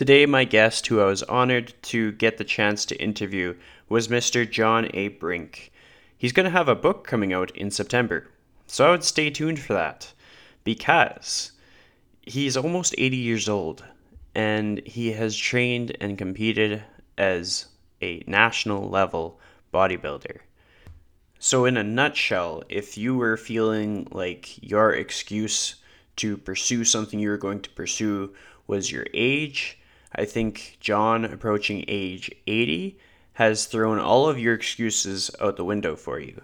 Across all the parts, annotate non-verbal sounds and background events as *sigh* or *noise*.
Today, my guest, who I was honored to get the chance to interview, was Mr. John A. Brink. He's going to have a book coming out in September, so I would stay tuned for that because he's almost 80 years old and he has trained and competed as a national level bodybuilder. So, in a nutshell, if you were feeling like your excuse to pursue something you were going to pursue was your age, I think John, approaching age 80, has thrown all of your excuses out the window for you.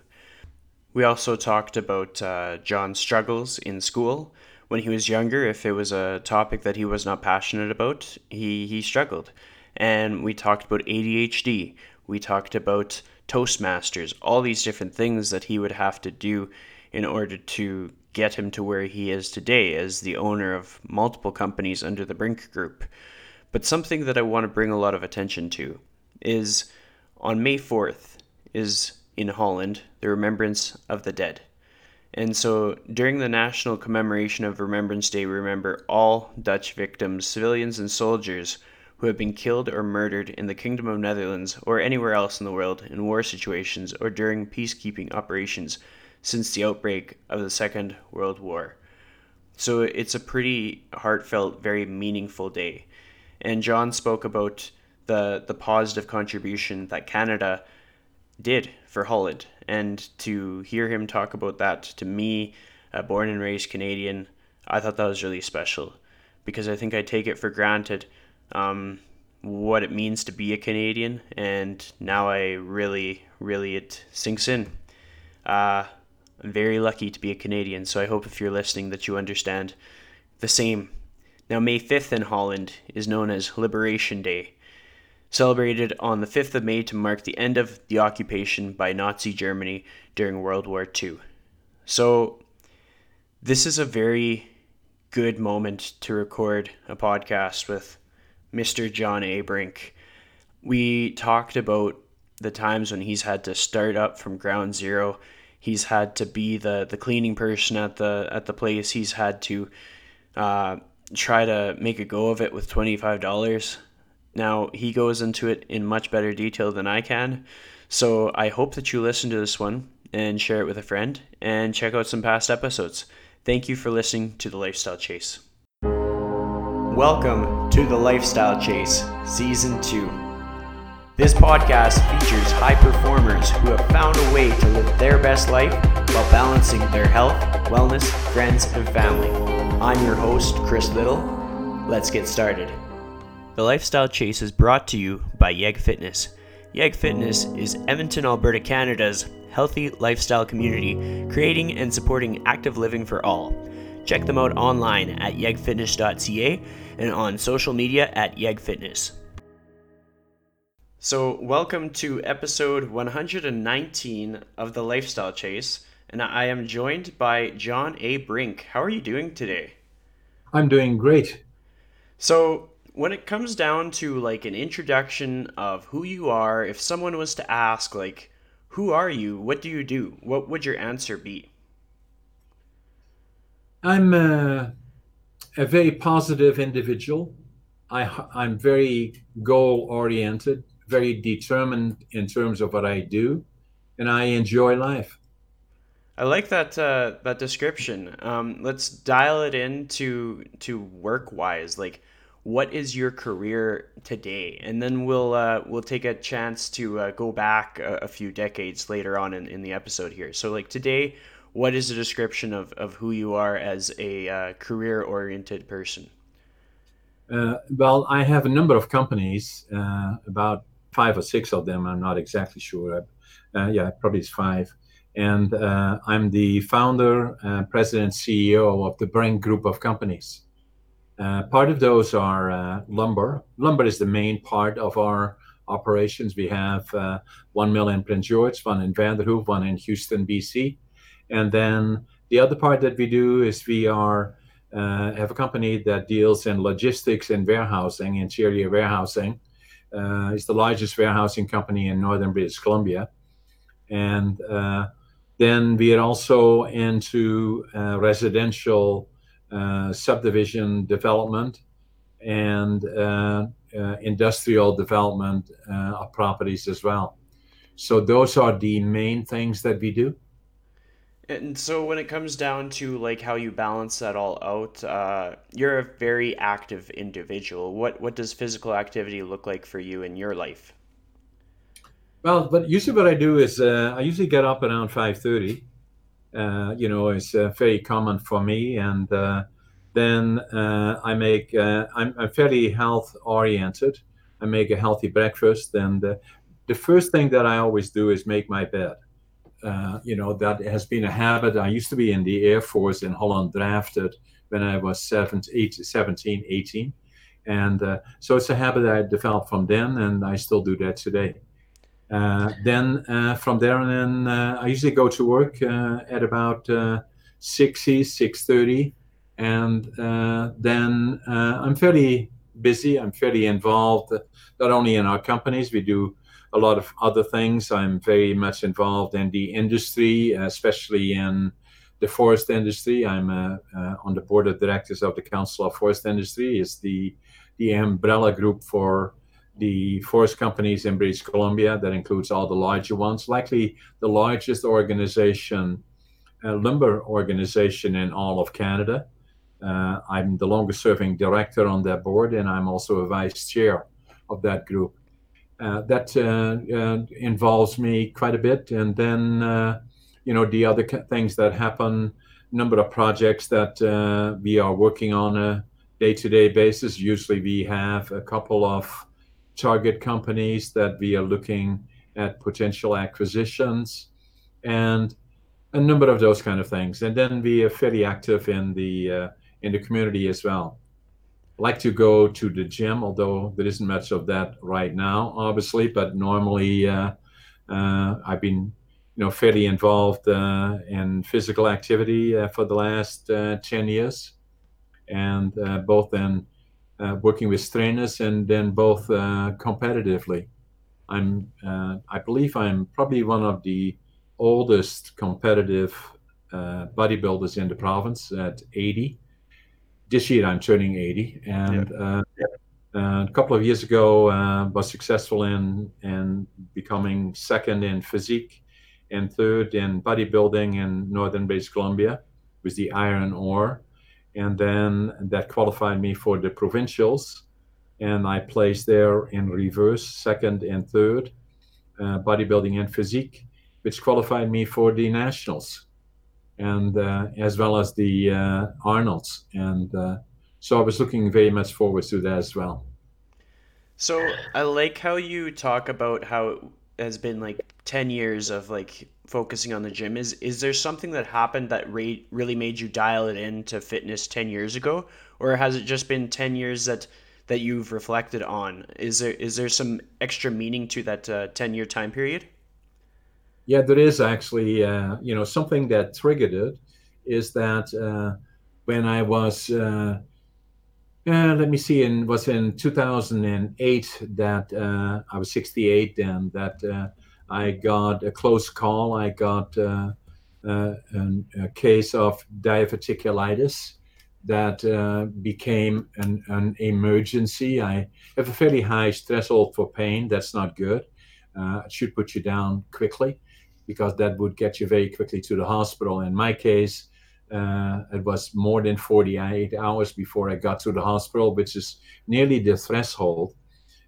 We also talked about uh, John's struggles in school. When he was younger, if it was a topic that he was not passionate about, he, he struggled. And we talked about ADHD. We talked about Toastmasters, all these different things that he would have to do in order to get him to where he is today as the owner of multiple companies under the Brink Group. But something that I want to bring a lot of attention to is on May 4th is in Holland the Remembrance of the Dead. And so during the national commemoration of Remembrance Day, we remember all Dutch victims, civilians and soldiers who have been killed or murdered in the Kingdom of Netherlands or anywhere else in the world in war situations or during peacekeeping operations since the outbreak of the Second World War. So it's a pretty heartfelt, very meaningful day. And John spoke about the, the positive contribution that Canada did for Holland. And to hear him talk about that to me, a born and raised Canadian, I thought that was really special because I think I take it for granted um, what it means to be a Canadian, and now I really, really it sinks in. Uh, I'm very lucky to be a Canadian, so I hope if you're listening that you understand the same. Now, May 5th in Holland is known as Liberation Day, celebrated on the 5th of May to mark the end of the occupation by Nazi Germany during World War II. So, this is a very good moment to record a podcast with Mr. John A. Brink. We talked about the times when he's had to start up from ground zero. He's had to be the, the cleaning person at the at the place. He's had to uh, try to make a go of it with twenty five dollars. Now he goes into it in much better detail than I can. So I hope that you listen to this one and share it with a friend and check out some past episodes. Thank you for listening to the Lifestyle Chase. Welcome to the Lifestyle Chase, Season 2. This podcast features high performers who have found a way to live their best life while balancing their health, wellness, friends, and family. I'm your host, Chris Little. Let's get started. The Lifestyle Chase is brought to you by Yeg Fitness. Yeg Fitness is Edmonton, Alberta, Canada's healthy lifestyle community, creating and supporting active living for all. Check them out online at yegfitness.ca and on social media at yegfitness. So, welcome to episode 119 of the Lifestyle Chase, and I am joined by John A. Brink. How are you doing today? I'm doing great. So, when it comes down to like an introduction of who you are, if someone was to ask, like, who are you? What do you do? What would your answer be? I'm a, a very positive individual. I, I'm very goal oriented, very determined in terms of what I do, and I enjoy life. I like that uh, that description. Um, let's dial it in to to work wise. Like, what is your career today? And then we'll uh, we'll take a chance to uh, go back a, a, few decades later on in, in the episode here. So, like today, what is the description of, of who you are as a uh, career oriented person? Uh, well, I have a number of companies, uh, about five or six of them. I'm not exactly sure. Uh, yeah, probably it's five. And uh, I'm the founder, president, CEO of the Brink Group of companies. Uh, part of those are lumber. Lumber is the main part of our operations. We have one mill in Prince George, one in Vanderhoof, one in Houston, BC and then the other part that we do is we are uh, have a company that deals in logistics and warehousing, interior warehousing. Uh, it's the largest warehousing company in northern British Columbia. And uh, then we are also into uh, residential uh, subdivision development. and uh, uh, industrial development of properties as well. So those are the main things that we do. And so when it comes down to like how you balance that all out, uh, you're a very active individual. What what does physical activity look like for you in your life? Well, but usually what I do is uh, I usually get up around five thirty. Uh, you know, it's uh, very common for me, and uh, then uh, I make. I'm, I'm, fairly health oriented. I make a healthy breakfast, and the first thing that I always do is make my bed. You know, that has been a habit. I used to be in the Air Force in Holland, drafted when I was 17, 17 18. And so it's a habit I developed from then, and I still do that today. Uh, then uh, from there on in, uh, I usually go to work at about 6 6.30. And then I'm fairly busy. I'm fairly involved, not only in our companies, we do a lot of other things. I'm very much involved in the industry, especially in the forest industry. I'm uh, uh, on the board of directors of the Council of Forest Industry. It's the the umbrella group for the forest companies in British Columbia. That includes all the larger ones, likely the largest organization, uh, lumber organization in all of Canada. Uh, I'm the longest serving director on that board, and I'm also a vice chair of that group. Uh, that uh, uh, involves me quite a bit. And then, uh, you know, the other things that happen, number of projects that we are working on a day to day basis. Usually we have a couple of target companies that we are looking at potential acquisitions and a number of those kind of things. And then we are fairly active in the uh, in the community as well. Like to go to the gym, although there isn't much of that right now, obviously. But normally, uh, uh, I've been, you know, fairly involved uh, in physical activity uh, for the last uh, ten years, and both in uh, working with trainers and then both uh, competitively. I'm, uh, I believe I'm probably one of the oldest competitive uh, bodybuilders in the province at 80. This year I'm turning 80, and uh, a couple of years ago I was successful in in becoming second in physique and third in bodybuilding in northern British Columbia with the iron ore. And then that qualified me for the provincials and i placed there in reverse second and third uh, bodybuilding and physique which qualified me for the nationals and uh, as well as the uh, arnolds. And uh, so i was looking very much forward to that as well. So i like how you talk about how it has been like 10 years of like focusing on the gym. Is is there something that happened that re- really made you dial it into fitness 10 years ago? Or has it just been 10 years that that you've reflected on? Is there is there some extra meaning to that uh, 10 year time period yeah there is actually uh, you know something that triggered it is that uh, when i was uh, uh let me see in was in 2008 that uh, i was 68 and that uh, I got a close call. I got an, a case of diverticulitis that became an, an, emergency. I have a fairly high threshold for pain. That's not good. It should put you down quickly because that would get you very quickly to the hospital. In my case, uh, it was more than 48 hours before I got to the hospital, which is nearly the threshold,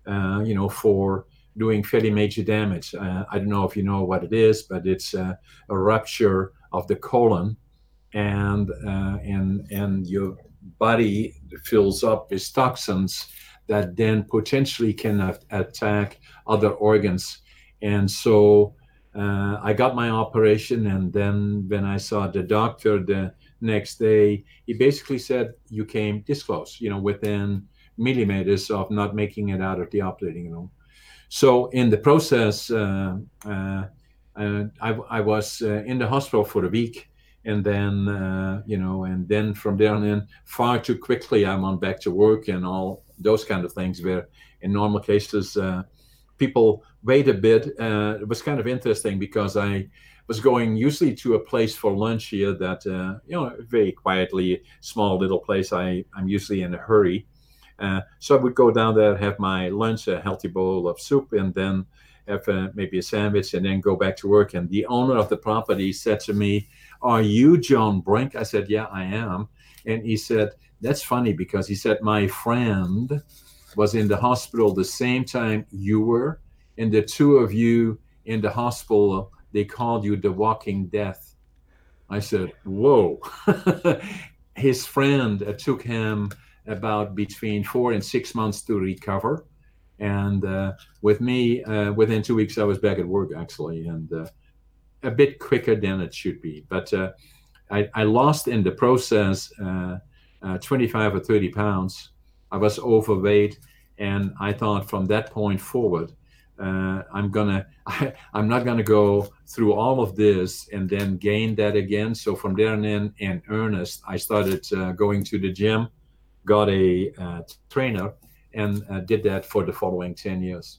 uh, you know, for doing fairly major damage. Uh, I don't know if you know what it is, but it's a rupture of the colon, and uh, and and your body fills up with toxins that then potentially can attack other organs. And so uh, I got my operation, and then when I saw the doctor the next day, he basically said, "You came this close, you know, within." millimeters of not making it out of the operating room. So in the process, uh, uh, uh, I, I, was in the hospital for a week, and then you know, and then from there on in, far too quickly, I'm on back to work and all those kind of things. Where in normal cases, people wait a bit. it was kind of interesting because I was going usually to a place for lunch here that uh, you know very quietly small little place i i'm usually in a hurry Uh, so I would go down there, have my lunch, a healthy bowl of soup, and then have uh, maybe a sandwich, and then go back to work. And the owner of the property said to me, "Are you John Brink?" I said, "Yeah, I am." And he said, "That's funny because he said my friend was in the hospital the same time you were, and the two of you in the hospital they called you the Walking Death." I said, "Whoa." *laughs* His friend uh, took him about between four and six months to recover. And uh, with me, uh, within two weeks, I was back at work actually, and uh, a bit quicker than it should be. But uh, I, I, lost in the process uh, uh, 25 or 30 pounds. I was overweight, and I thought from that point forward, I'm gonna, *laughs* I, am not gonna go through all of this and then gain that again. So from there and in, in earnest, I started going to the gym got a uh, trainer and uh, did that for the following 10 years.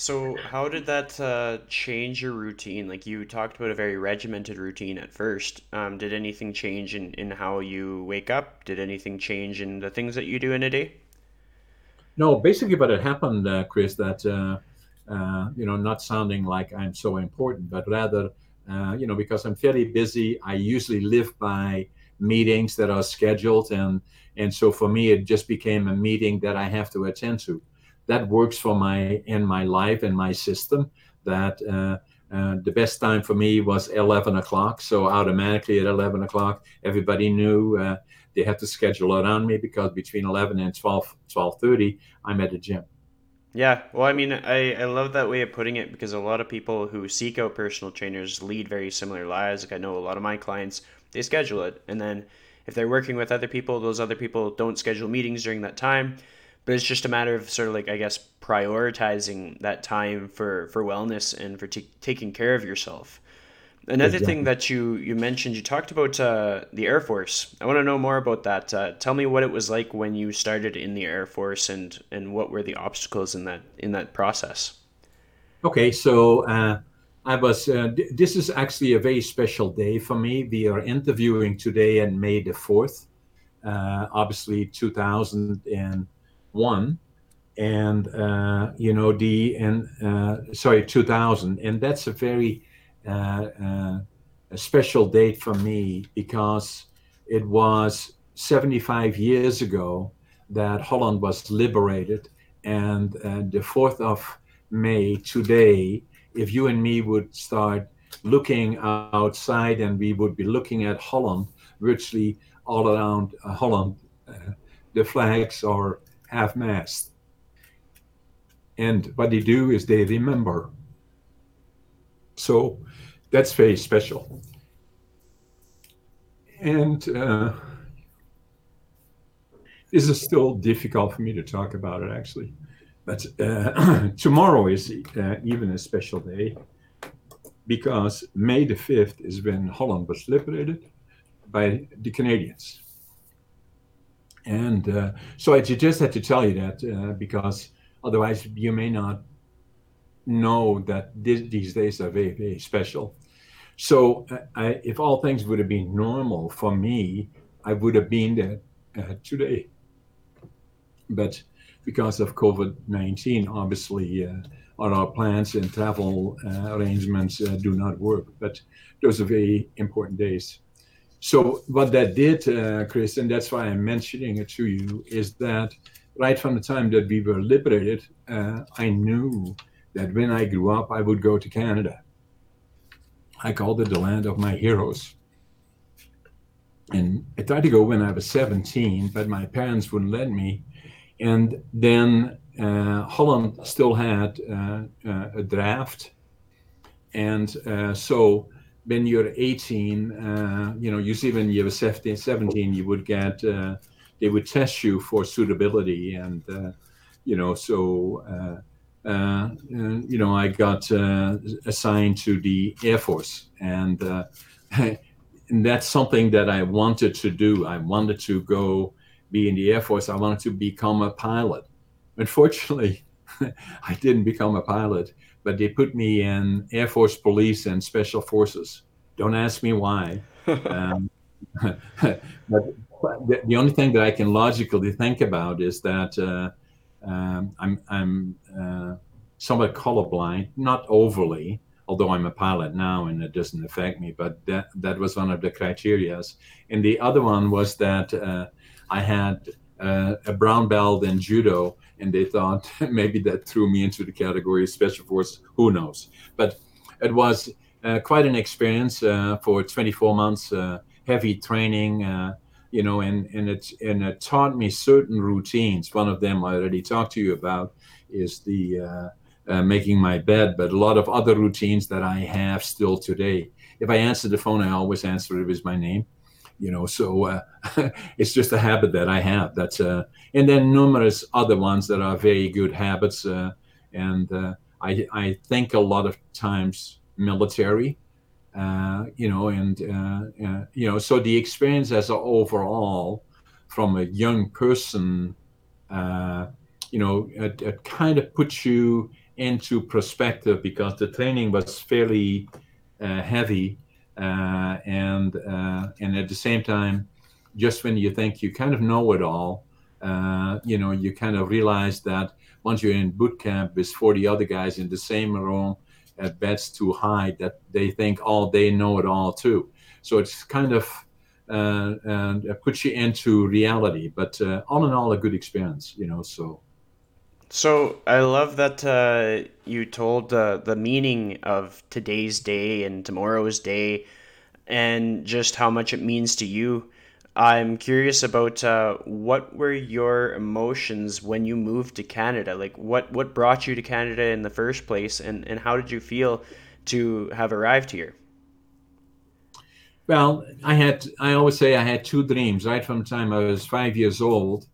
So, how did that uh, change your routine? Like you talked about a very regimented routine at first. Um, did anything change in, in how you wake up? Did anything change in the things that you do in a day? No, basically, what had happened, uh, Chris, that uh, uh, you know, not sounding like I'm so important, but rather, uh, you know, because I'm fairly busy, I usually live by meetings that are scheduled and and so for me it just became a meeting that i have to attend to that works for my in my life and my system that uh, uh, the best time for me was 11 o'clock so automatically at 11 o'clock everybody knew uh, they had to schedule around me because between 11 and 12 12.30 i'm at the gym yeah, well, I mean, I, I love that way of putting it because a lot of people who seek out personal trainers lead very similar lives. Like, I know a lot of my clients they schedule it. And then if they're working with other people, those other people don't schedule meetings during that time. But it's just a matter of sort of like, I guess, prioritizing that time for, for wellness and for t- taking care of yourself. Another exactly. thing that you, you mentioned, you talked about uh, the Air Force. I want to know more about that. Uh, tell me what it was like when you started in the Air Force, and, and what were the obstacles in that in that process. Okay, so uh, I was. Uh, th- this is actually a very special day for me. We are interviewing today on May the fourth, uh, obviously two thousand and one, and uh, you know the and uh, sorry two thousand, and that's a very uh, uh, a special date for me because it was seventy five years ago that Holland was liberated, and the fourth of May today if you and me would start looking outside and we would be looking at Holland, virtually all around uh, Holland, uh, the flags are half mast. And what they do is they remember. So that's very special. And uh, this is still difficult for me to talk about it actually. But uh, *clears throat* tomorrow is uh, even a special day because May the 5th is when Holland was liberated by the Canadians. And uh, so I just had to tell you that uh, because otherwise you may not know that this, these days are very, very special. So uh, I, if all things would have been normal for me, I would have been there uh, today. But because of COVID 19, obviously, uh, our plans and travel uh, arrangements uh, do not work. But those are very important days. So, what that did, uh, Chris, and that's why I'm mentioning it to you, is that right from the time that we were liberated, uh, I knew that when I grew up, I would go to Canada. I called it the land of my heroes. And I tried to go when I was 17, but my parents wouldn't let me and then uh, Holland still had uh, uh, a draft. And so when you're 18, you know, usually when you were 17, 17 you would get, they would test you for suitability. And, you know, so, uh, you know, I got uh, assigned to the Air Force, and, uh, *laughs* and that's something that I wanted to do. I wanted to go be in the Air Force, I wanted to become a pilot. Unfortunately, *laughs* I didn't become a pilot, but they put me in Air Force Police and Special Forces. Don't ask me why. *laughs* um, *laughs* but the, the, only thing that I can logically think about is that uh, um, I'm, I'm uh, somewhat colorblind, not overly, although I'm a pilot now and it doesn't affect me, but that, that was one of the criterias. And the other one was that uh, I had uh, a brown belt in judo, and they thought *laughs* maybe that threw me into the category of special forces. Who knows? But it was uh, quite an experience uh, for 24 months, uh, heavy training, uh, you know, and, and, it, and it taught me certain routines. One of them I already talked to you about is the uh, uh, making my bed, but a lot of other routines that I have still today. If I answer the phone, I always answer it with my name you know so uh, *laughs* it's just a habit that i have that's uh, and then numerous other ones that are very good habits uh, and uh, I, I think a lot of times military uh, you know and uh, you know so the experience as a overall from a young person you know it, it kind of puts you into perspective because the training was fairly heavy and uh, and at the same time, just when you think you kind of know it all, uh, you know, you kind of realize that once you're in boot camp with 40 other guys in the same room at beds too high, that they think all oh, they know it all too. So it's kind of uh, and puts you into reality. But uh, all in all, a good experience, you know. So. So I love that uh, you told uh, the meaning of today's day and tomorrow's day, and just how much it means to you. I'm curious about uh, what were your emotions when you moved to Canada? Like, what what brought you to Canada in the first place, and and how did you feel to have arrived here? Well, I had I always say I had two dreams right from the time I was five years old.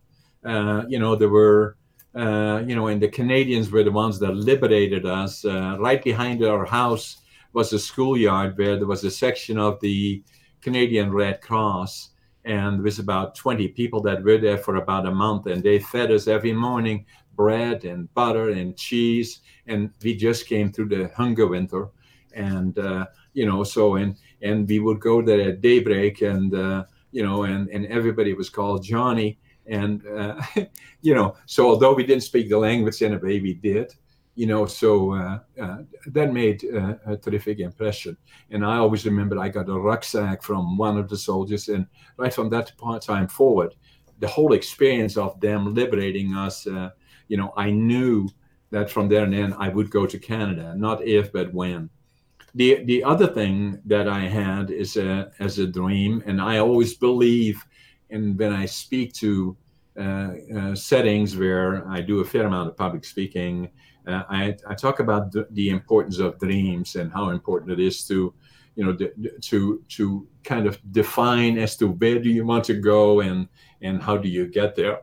Uh, you know, there were uh, you know, and the Canadians were the ones that liberated us. Uh, right behind our house was a schoolyard where there was a section of the Canadian Red Cross, and there was about 20 people that were there for about a month, and they fed us every morning bread and butter and cheese, and we just came through the hunger winter, and uh, you know, so and and we would go there at daybreak, and uh, you know, and and everybody was called Johnny and uh, *laughs* you know so although we didn't speak the language and a baby did you know so uh, uh, that made uh, a terrific impression. And i always remember i got a rucksack from one of the soldiers and right from that time forward the whole experience of them liberating us uh, you know i knew that from there and then i would go to canada not if but when. The the other thing that i had is a, as a dream and i always believe and when I speak to uh, uh, settings where I do a fair amount of public speaking, uh, I, I, talk about the, the, importance of dreams and how important it is to, you know, to to kind of define as to where do you want to go and and how do you get there,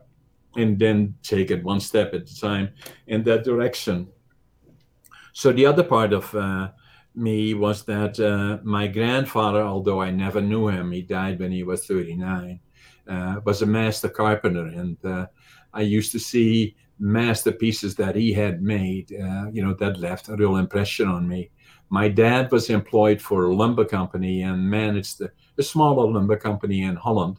and then take it one step at a time in that direction. So the other part of uh, me was that uh, my grandfather, although I never knew him, he died when he was 39 uh, was a master carpenter, and uh, I used to see masterpieces that he had made. Uh, you know, that left a real impression on me. My dad was employed for a lumber company and managed a, a smaller lumber company in Holland,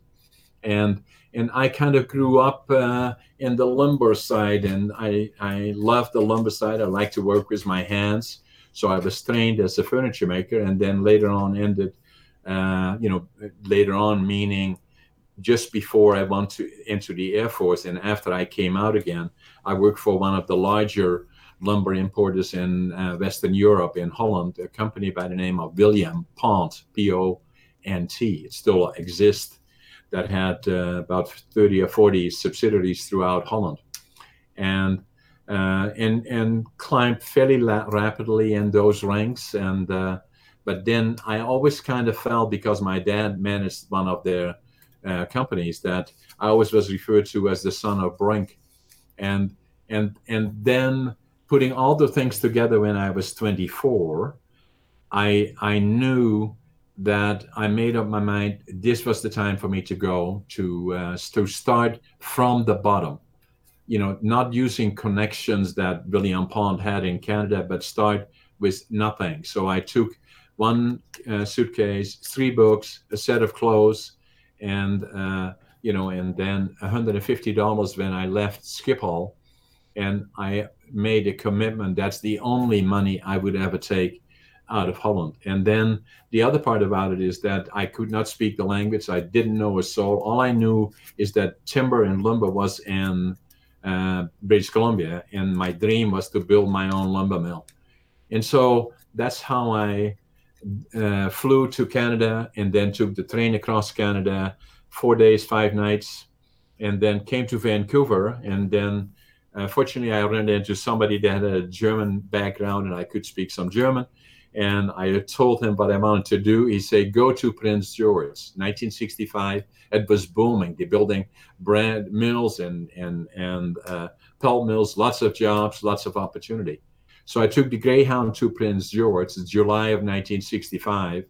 and and I kind of grew up uh, in the lumber side, and I I loved the lumber side. I like to work with my hands, so I was trained as a furniture maker, and then later on ended, uh, you know, later on meaning just before I went to enter the Air Force and after I came out again, I worked for one of the larger lumber importers in uh, Western Europe, in Holland, a company by the name of William Pont, P O N T. It still exists, that had uh, about 30 or 40 subsidiaries throughout Holland. And uh, and and climbed fairly la- rapidly in those ranks. And uh, but then I always kind of felt because my dad managed one of their uh, companies that I always was referred to as the son of Brink, and and and then putting all the things together when I was 24, I I knew that I made up my mind. This was the time for me to go to uh, to start from the bottom. You know, not using connections that William Pont had in Canada, but start with nothing. So I took one uh, suitcase, three books, a set of clothes, and uh, you know, and then $150 when I left Schiphol, and I made a commitment. That's the only money I would ever take out of Holland. And then the other part about it is that I could not speak the language. I didn't know a soul. All I knew is that timber and lumber was in uh, British Columbia, and my dream was to build my own lumber mill. And so that's how I uh, flew to Canada and then took the train across Canada, four days, five nights, and then came to Vancouver. And then, uh, fortunately, I ran into somebody that had a German background and I could speak some German. And I told him what I wanted to do. He said, Go to Prince George. 1965, it was booming. They're building brand mills and, and, and uh, pulp mills, lots of jobs, lots of opportunity. So I took the Greyhound to Prince George, July of 1965,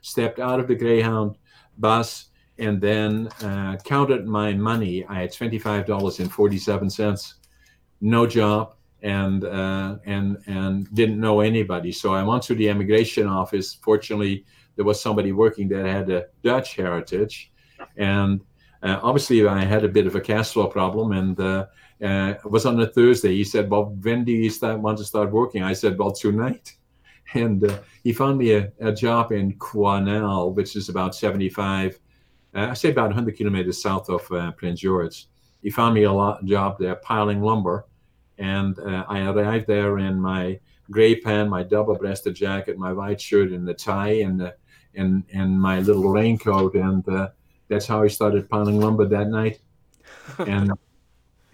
stepped out of the Greyhound bus, and then uh, counted my money. I had $25.47, no job, and uh, and and didn't know anybody. So I went to the immigration office. Fortunately, there was somebody working that had a Dutch heritage, and uh, obviously I had a bit of a cash flow problem, and uh, uh, it was on a Thursday. He said, "Well, when do you start, want to start working?" I said, "Well, tonight." *laughs* And uh, he found me a, a, job in Quesnel, which is about 75, uh, I say about 100 kilometers south of uh, Prince George. He found me a lot, job there piling lumber, and uh, I arrived there in my gray pant, my double-breasted jacket, my white shirt, and the tie, and the, and and my little raincoat, and uh, that's how I started piling lumber that night. *laughs* and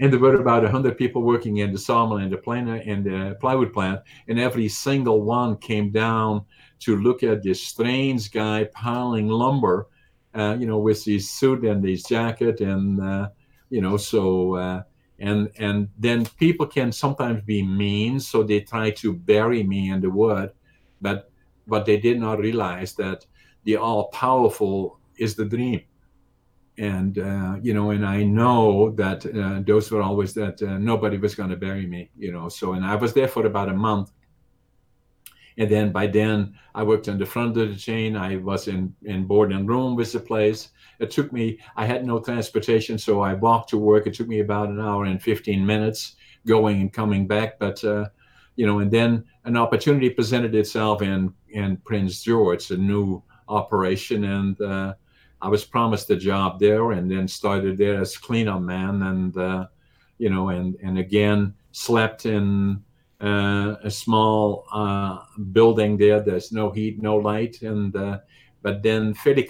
and there were about 100 people working in the sawmill and the planer and the plywood plant and every single one came down to look at this strange guy piling lumber uh, you know with his suit and his jacket and uh, you know so uh, and and then people can sometimes be mean so they try to bury me in the wood but but they did not realize that the all powerful is the dream and uh, you know, and I know that uh, those were always that uh, nobody was going to bury me, you know. So, and I was there for about a month, and then by then I worked on the front of the chain. I was in in board and room with the place. It took me. I had no transportation, so I walked to work. It took me about an hour and fifteen minutes going and coming back, but. Uh, you know, and then an opportunity presented itself in in Prince George, a new operation, and uh, I was promised a job there, and then started there as cleanup man, and uh, you know, and and again slept in uh, a small uh, building there. There's no heat, no light, and uh, but then fairly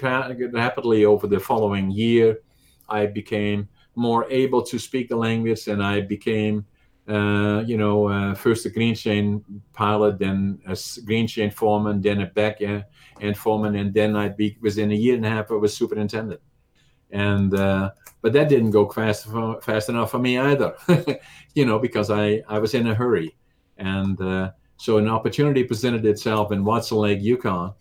rapidly over the following year, I became more able to speak the language, and I became uh, you know, uh, first a green chain pilot, then a green chain foreman, then a back end foreman, and then I'd be within a year and a half I was superintendent. And uh, but that didn't go fast fast enough for me either, *laughs* you know, because I I was in a hurry, and uh, so an opportunity presented itself in Watson Lake, Yukon.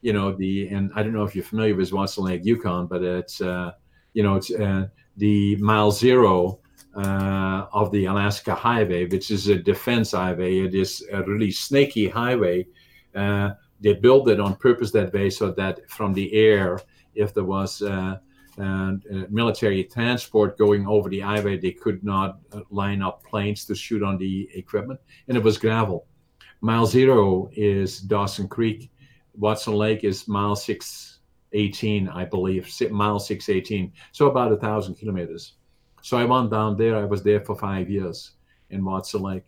You know the and I don't know if you're familiar with Watson Lake, Yukon, but it's uh, you know it's uh, the mile zero uh, of the Alaska Highway, which is a defense highway. It is a really snaky highway. Uh, they built it on purpose that way so that from the air, if there was uh, uh military transport going over the highway, they could not uh, line up planes to shoot on the equipment. And it was gravel. Mile zero is Dawson Creek. Watson Lake is mile 618, I believe, mile 618. So about a thousand kilometers. So I went down there. I was there for five years in Watson Lake,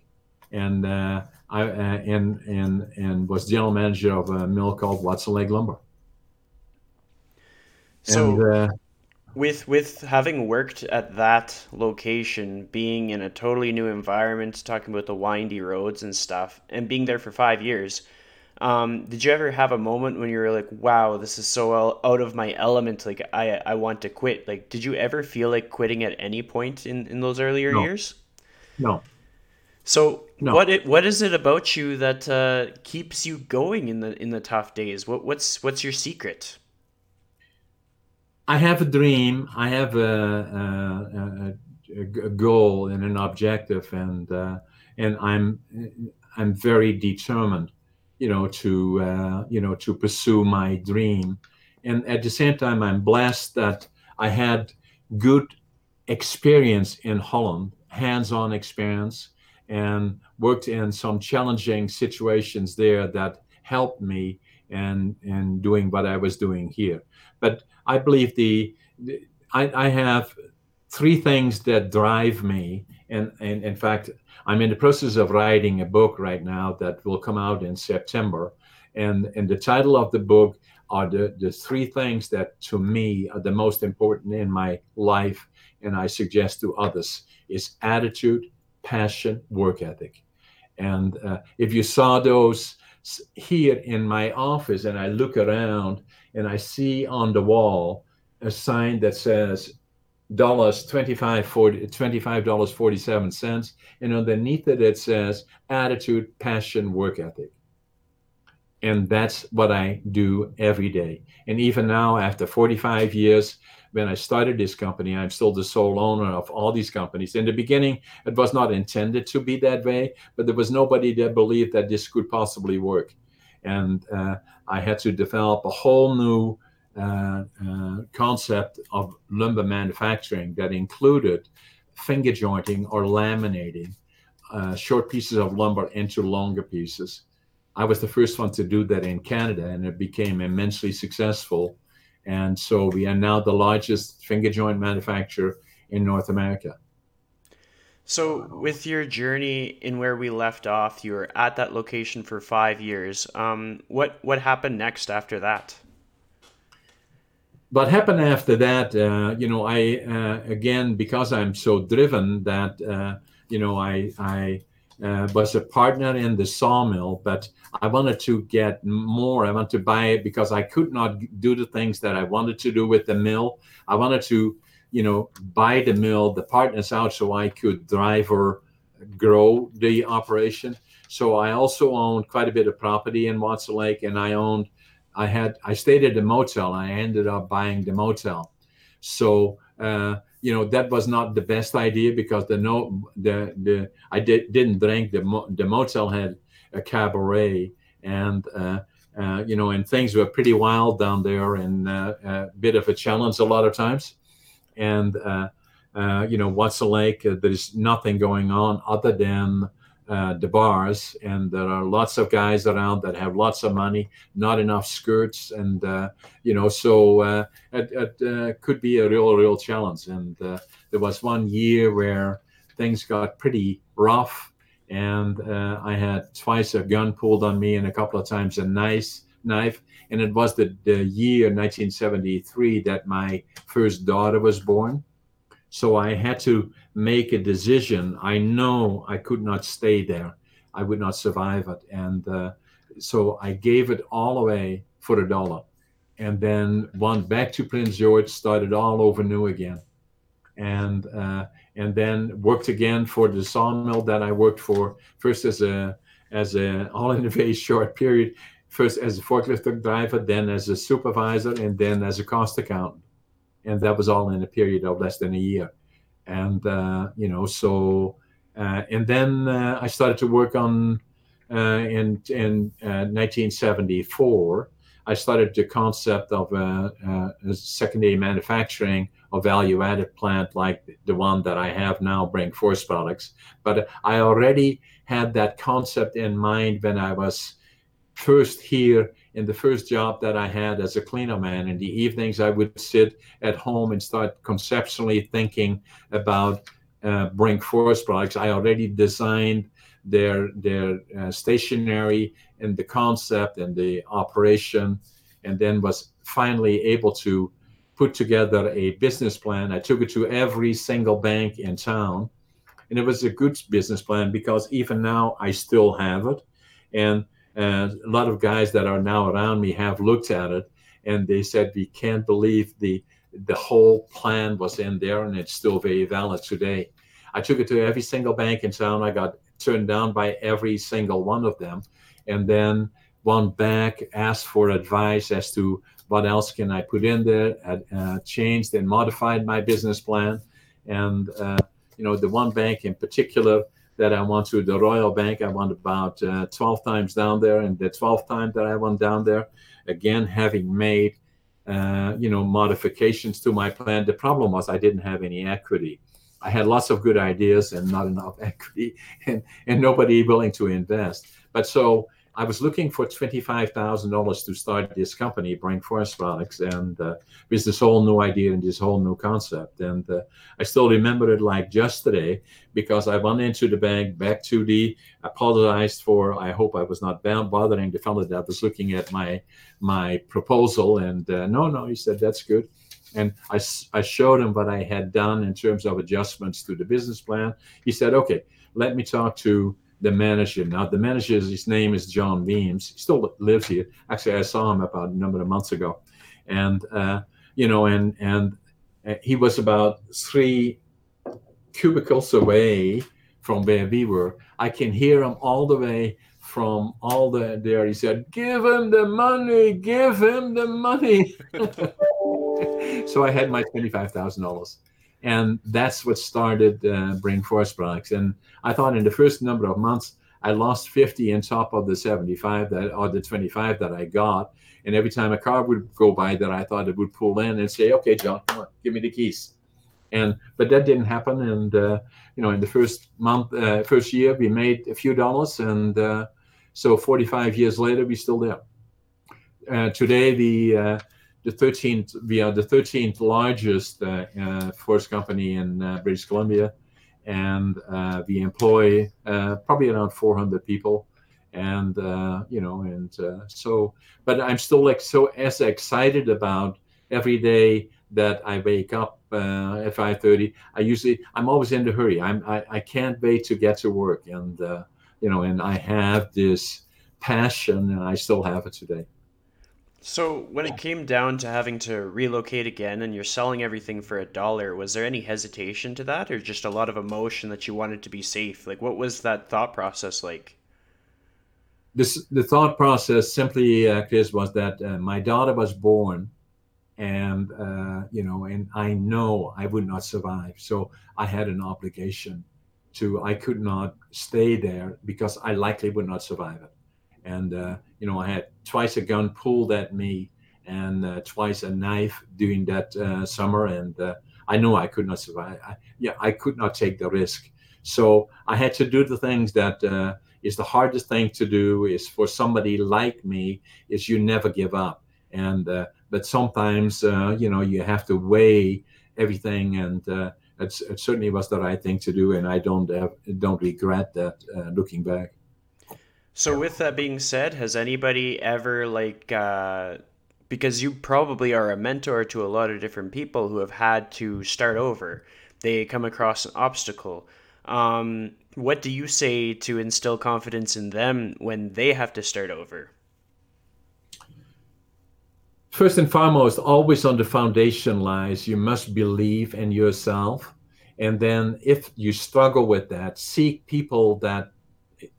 and uh, I uh, and and and was general manager of a mill called Watson Lake Lumber. So, and, uh, with with having worked at that location, being in a totally new environment, talking about the windy roads and stuff, and being there for five years, um, did you ever have a moment when you were like, "Wow, this is so out of my element. Like, I I want to quit." Like, did you ever feel like quitting at any point in in those earlier no. years? No. So no. what it what is it about you that uh, keeps you going in the in the tough days? What what's what's your secret? I have a dream. I have a, a, a, a goal and an objective, and uh, and I'm I'm very determined you know, to uh, you know to pursue my dream. And at the same time, I'm blessed that I had good experience in Holland, hands-on experience, and worked in some challenging situations there that helped me in in doing what I was doing here. But I believe the, the I, I have three things that drive me, and, and in fact, I'm in the process of writing a book right now that will come out in September, and and the title of the book are the the three things that to me are the most important in my life, and I suggest to others is attitude, passion, work ethic, and uh, if you saw those here in my office and I look around and I see on the wall a sign that says dollars 25 40 25 dollars 47 cents and underneath it it says attitude passion work ethic. And that's what i do every day. And even now after 45 years when i started this company i'm still the sole owner of all these companies. In the beginning it was not intended to be that way but there was nobody that believed that this could possibly work. And uh, i had to develop a whole new concept of lumber manufacturing that included finger jointing or laminating uh, short pieces of lumber into longer pieces. I was the first one to do that in Canada, and it became immensely successful. And so we are now the largest finger joint manufacturer in North America. So, with your journey in where we left off, you were at that location for five years. Um, what what happened next after that? What happened after that, uh, you know, I uh, again because I'm so driven that uh, you know I I uh, was a partner in the sawmill, but I wanted to get more. I wanted to buy it because I could not do the things that I wanted to do with the mill. I wanted to, you know, buy the mill, the partners out, so I could drive or grow the operation. So I also owned quite a bit of property in Watson Lake, and I owned I had I stayed at the motel. I ended up buying the motel. So uh, you know that was not the best idea because the no the the I did didn't drink the mo- the motel had a cabaret and uh, uh, you know and things were pretty wild down there and uh, a bit of a challenge a lot of times and uh, uh, you know Watson Lake there's nothing going on other than uh, the bars, and there are lots of guys around that have lots of money, not enough skirts, and uh, you know, so uh, it, it uh, could be a real, real challenge. And uh, there was one year where things got pretty rough, and uh, I had twice a gun pulled on me, and a couple of times a nice knife. And it was the, the year 1973 that my first daughter was born. So I had to make a decision. I know I could not stay there. I would not survive it. And uh, so I gave it all away for a dollar. And then went back to Prince George, started all over new again. And uh, and then worked again for the sawmill that I worked for first as a as a all in a very *laughs* short period. First as a forklift driver, then as a supervisor, and then as a cost accountant. And that was all in a period of less than a year and uh, you know so uh, and then uh, I started to work on in in 1974. I started the concept of a, a secondary manufacturing a value-added plant like the one that I have now, Brink Forest Products. But I already had that concept in mind when I was first here in the first job that I had as a cleaner man. In the evenings, I would sit at home and start conceptually thinking about uh, Brink Forest products. I already designed their their uh, stationery and the concept and the operation, and then was finally able to put together a business plan. I took it to every single bank in town, and it was a good business plan because even now I still have it, and and a lot of guys that are now around me have looked at it and they said, we can't believe the, the whole plan was in there and it's still very valid today. I took it to every single bank in town. I got turned down by every single one of them. And then one bank asked for advice as to what else can I put in there, uh, changed and modified my business plan. And, uh, you know, the one bank in particular that I went to the Royal Bank. I went about uh, 12 times down there, and the 12th time that I went down there, again, having made uh, you know, modifications to my plan. The problem was I didn't have any equity. I had lots of good ideas and not enough *laughs* equity, and, and nobody willing to invest. But so I was looking for $25,000 to start this company, Brink Forest Products, and uh, with this whole new idea and this whole new concept. And uh, I still remember it like yesterday because I went into the bank, back to the, apologized for, I hope I was not bothering the fellow that was looking at my my proposal. And uh, no, no, he said, that's good. And I, I showed him what I had done in terms of adjustments to the business plan. He said, okay, let me talk to the manager. Now, the manager, his name is John Beams. He still lives here. Actually, I saw him about a number of months ago, and uh, you know, and and uh, he was about three cubicles away from where we were. I can hear him all the way from all the there. He said, "Give him the money! Give him the money!" *laughs* so I had my twenty-five thousand dollars and that's what started uh, Brink Forest Products. And I thought in the first number of months, I lost 50 on top of the 75 that or the 25 that I got. And every time a car would go by that I thought it would pull in and say, "Okay, John, come on, give me the keys." And but that didn't happen. And uh, you know, in the first month, uh, first year, we made a few dollars, and uh, so 45 years later, we're still there. Uh, today, the uh, the 13th, we are the 13th largest uh, uh, forest company in uh, British Columbia, and we employ probably around 400 people. And you know, and so, but I'm still like so as excited about every day that I wake up uh, at 5:30. I usually I'm always in a hurry. I'm I, I can't wait to get to work, and uh, you know, and I have this passion, and I still have it today. So, when it came down to having to relocate again and you're selling everything for a dollar, was there any hesitation to that or just a lot of emotion that you wanted to be safe? Like, what was that thought process like? This, the thought process simply, uh, Chris, was that uh, my daughter was born and, uh, you know, and I know I would not survive. So I had an obligation to, I could not stay there because I likely would not survive it and uh, you know I had twice a gun pulled at me and uh, twice a knife during that uh, summer, and uh, I know I could not survive. I, yeah, I could not take the risk, so I had to do the things that uh, is the hardest thing to do. Is for somebody like me, is you never give up, and uh, but sometimes you know you have to weigh everything and. it certainly was the right thing to do, and I don't have, don't regret that looking back. So with that being said, has anybody ever like uh because you probably are a mentor to a lot of different people who have had to start over. They come across an obstacle. Um, what do you say to instill confidence in them when they have to start over? First and foremost, always on the foundation lies you must believe in yourself. And then if you struggle with that, seek people that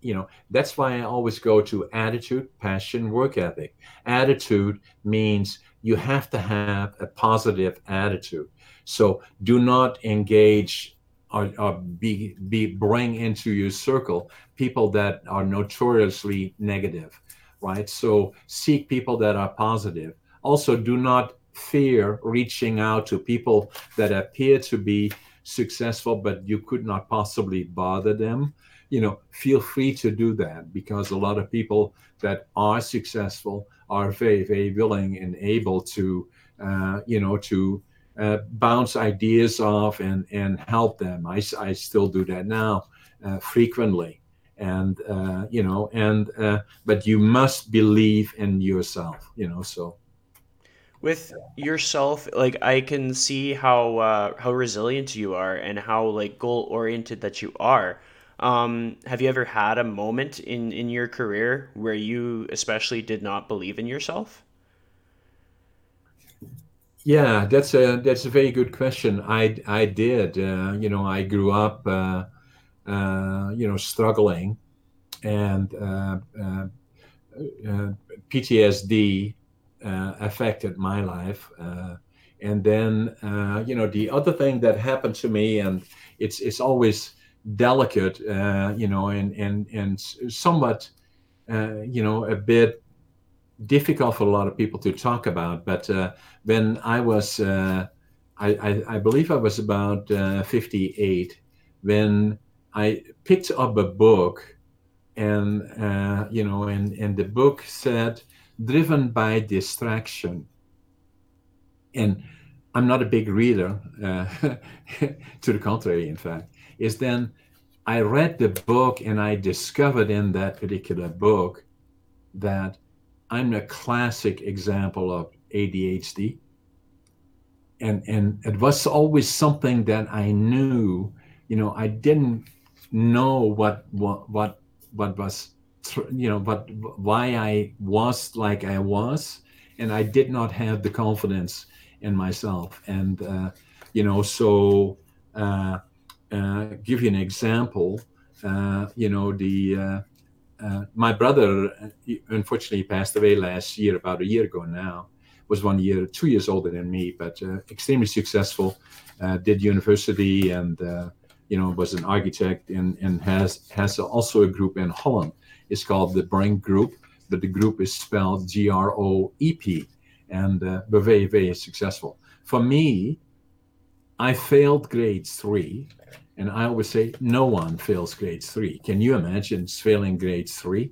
you know that's why i always go to attitude passion work ethic. Attitude means you have to have a positive attitude. So do not engage or, or be, be bring into your circle people that are notoriously negative right? So seek people that are positive. Also do not fear reaching out to people that appear to be successful but you could not possibly bother them you know, feel free to do that because a lot of people that are successful are very, very willing and able to, uh, you know, to uh, bounce ideas off and, and help them. I, I still do that now uh, frequently. And, uh, you know, and, uh, but you must believe in yourself, you know, so. With yourself, like I can see how uh, how resilient you are and how like goal oriented that you are. Um, have you ever had a moment in in your career where you especially did not believe in yourself? Yeah, that's a that's a very good question. I I did. Uh, you know, I grew up, uh, uh, you know, struggling, and uh, uh, uh, PTSD affected my life. and then, uh you know, the other thing that happened to me, and it's it's always delicate, uh, you know, and and and somewhat, uh, you know, a bit difficult for a lot of people to talk about. But uh, when I was, uh, I, I, I, believe I was about uh, 58, when I picked up a book, and uh, you know, and and the book said, "Driven by distraction," and I'm not a big reader, *laughs* to the contrary, in fact, is then I read the book and I discovered in that particular book that I'm a classic example of ADHD. And, and it was always something that I knew, you know, I didn't know what, what, what, what was, you know, what, why I was like I was. And I did not have the confidence in myself. And, uh, you know, so, uh, give you an example, uh, you know, the, uh, uh, my brother, unfortunately, passed away last year, about a year ago now. Was one year, two years older than me, but uh, extremely successful. Uh, did university and uh, you know was an architect and and has has also a group in Holland. It's called the Brink Group, but the group is spelled G R O E P, and uh, very very successful. For me, I failed grade three and I always say, no one fails grade three. Can you imagine failing grade three?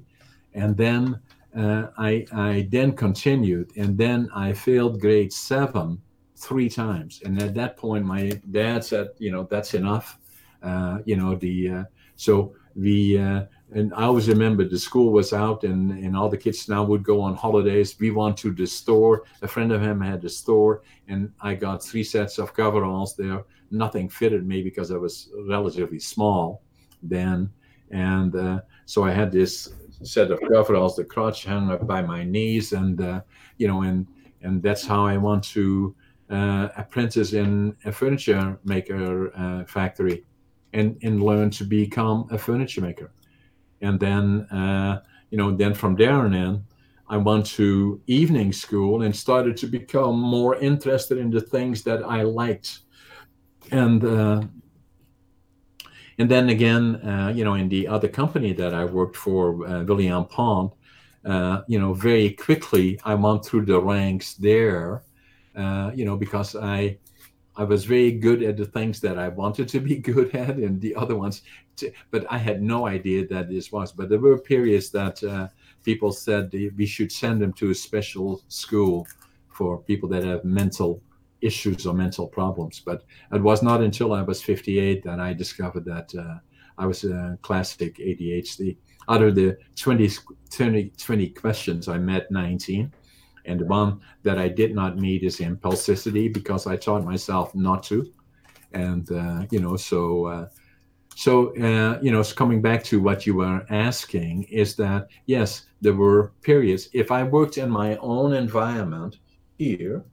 And then uh, I, I then continued, and then I failed grade seven three times. And at that point, my dad said, you know, that's enough. Uh, you know, the uh, so we uh, and I always remember the school was out and, and all the kids now would go on holidays. We went to the store. A friend of him had a store and I got three sets of coveralls there. Nothing fitted me because I was relatively small then. And uh, so I had this set of coveralls, the crotch hung up by my knees and, uh, you know, and, and that's how I want to uh, apprentice in a furniture maker uh, factory and, and learn to become a furniture maker and then uh, you know then from there on in i went to evening school and started to become more interested in the things that i liked and uh, and then again uh, you know in the other company that i worked for uh, William Pont uh, you know very quickly i went through the ranks there uh, you know because i I was very good at the things that I wanted to be *laughs* good at, and the other ones, but I had no idea that this was. But there were periods that uh, people said we should send them to a special school for people that have mental issues or mental problems. But it was not until I was 58 that I discovered that uh, I was a classic ADHD. Out of the 20, 20, 20 questions, I met 19 and the one that I did not meet is impulsivity because I taught myself not to. And, uh, you know, so, uh, so, uh, you know, so coming back to what you were asking is that, yes, there were periods. If I worked in my own environment here,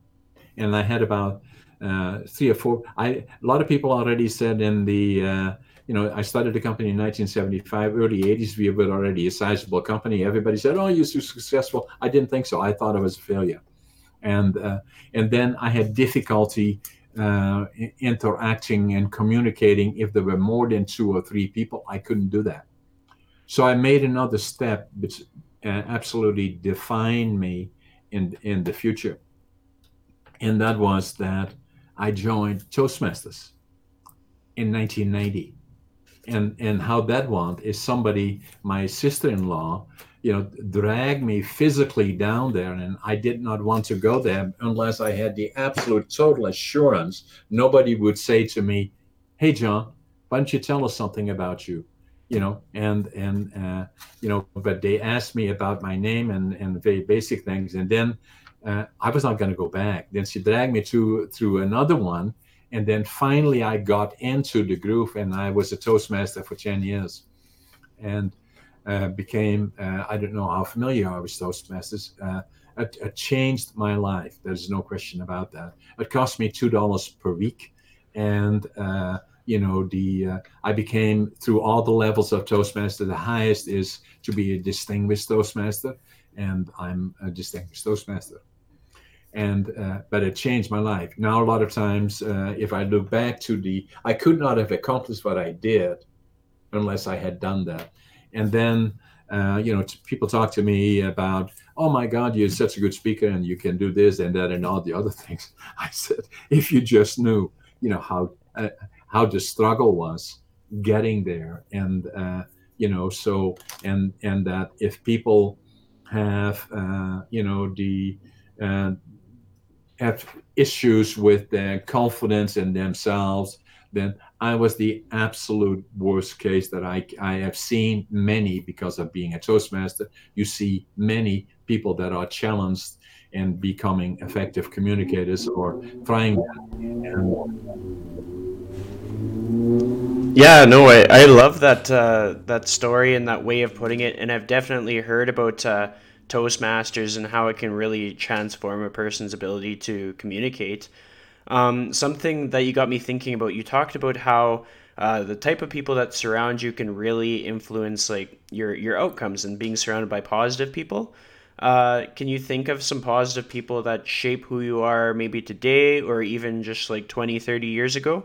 and I had about uh, three or four, I, a lot of people already said in the, uh, you know, I started the company in 1975, early 80s. We were already a sizable company. Everybody said, "Oh, you're so successful." I didn't think so. I thought I was a failure, and uh, and then I had difficulty uh, interacting and communicating. If there were more than two or three people, I couldn't do that. So I made another step, which uh, absolutely defined me in in the future, and that was that I joined Toastmasters in 1990 and and how that went is somebody my sister-in-law you know dragged me physically down there and i did not want to go there unless i had the absolute total assurance nobody would say to me hey john why don't you tell us something about you? You know and and uh, you know but they asked me about my name and and very basic things and then uh, i was not going to go back then she dragged me to through another one and then finally, I got into the groove, and I was a Toastmaster for 10 years and uh, became, uh, I don't know how familiar I was Toastmasters. Uh, it, it, changed my life. There's no question about that. It cost me $2 per week. And, uh, you know, the uh, I became through all the levels of Toastmaster, the highest is to be a distinguished Toastmaster. And I'm a distinguished Toastmaster and uh, but it changed my life now a lot of times uh, if i look back to the i could not have accomplished what i did unless i had done that and then uh, you know, people talk to me about, oh my God, you're such a good speaker and you can do this and that and all the other *laughs* things. I said, if you just knew, you know, how uh, how the struggle was getting there, and uh, you know, so and and that if people have, uh, you know, the have issues with their confidence in themselves, then I was the absolute worst case that I, I have seen many because of being a Toastmaster. You see many people that are challenged in becoming effective communicators or trying yeah, no, I, I love that uh, that story and that way of putting it, and I've definitely heard about uh, Toastmasters and how it can really transform a person's ability to communicate. Um, something that you got me thinking about. You talked about how uh, the type of people that surround you can really influence like your your outcomes and being surrounded by positive people. Uh, can you think of some positive people that shape who you are maybe today or even just like 20, 30 years ago?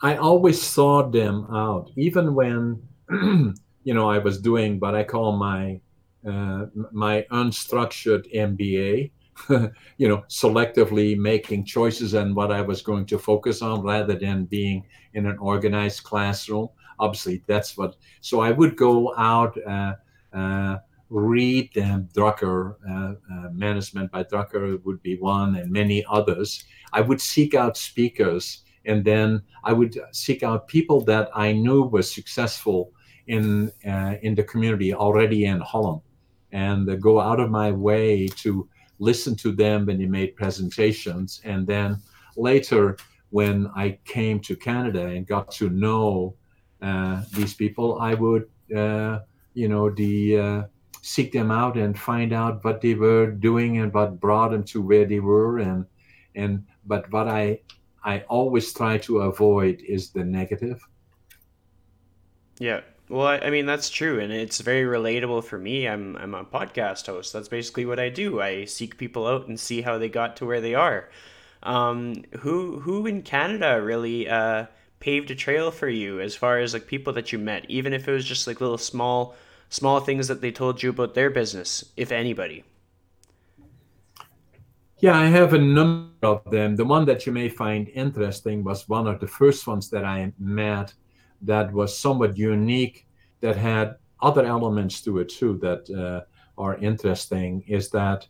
I always sought them out, even when, *clears throat* you know, I was doing what I call my uh, my unstructured MBA. *laughs* you know, selectively making choices on what I was going to focus on rather than being in an organized classroom. Obviously, that's what. So I would go out, uh, uh, read um, Drucker, uh, uh, Management by Drucker would be one, and many others. I would seek out speakers, and then I would seek out people that I knew were successful in uh, in the community already in Holland, and go out of my way to listen to them when they made presentations. And then later, when I came to Canada and got to know uh, these people, I would, uh, you know, the uh, seek them out and find out what they were doing and what brought them to where they were. And and but what I I always try to avoid is the negative. Yeah. Well, I, mean that's true, and it's very relatable for me. I'm I'm a podcast host. That's basically what I do. I seek people out and see how they got to where they are. Um, who who in Canada really uh, paved a trail for you as far as like people that you met, even if it was just like little small small things that they told you about their business, if anybody. Yeah, I have a number of them. The one that you may find interesting was one of the first ones that I met that was somewhat unique that had other elements to it too that uh, are interesting is that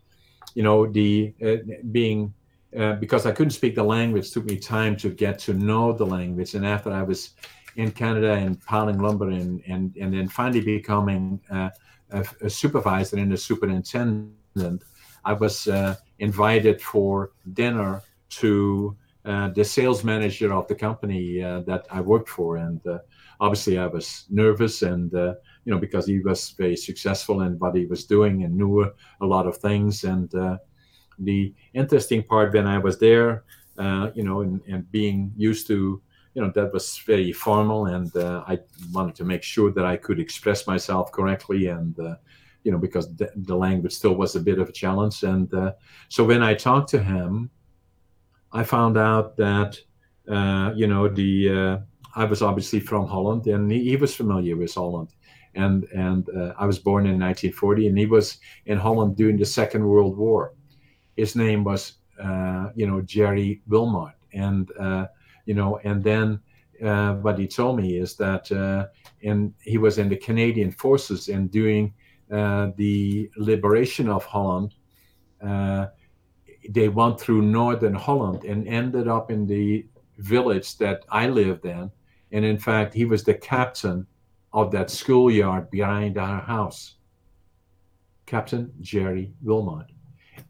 you know the uh, being uh, because I couldn't speak the language took me time to get to know the language. And after I was in Canada and piling lumber and and, and then finally becoming uh, a, a, supervisor and a superintendent I was uh, invited for dinner to the sales manager of the company uh, that I worked for, and uh, obviously I was nervous, and uh, you know because he was very successful in what he was doing and knew a lot of things. And uh, the interesting part when I was there, uh, you know, and, and, being used to, you know, that was very formal, and I wanted to make sure that I could express myself correctly, and you know because the, the, language still was a bit of a challenge. And so when I talked to him I found out that uh, you know the uh, I was obviously from Holland, and he, he was familiar with Holland, and and uh, I was born in 1940, and he was in Holland during the Second World War. His name was uh, you know Jerry Wilmot, and uh, you know, and then uh, what he told me is that and he was in the Canadian forces, and during the liberation of Holland they went through northern Holland and ended up in the village that I lived in. And in fact, he was the captain of that schoolyard behind our house, Captain Jerry Wilmot.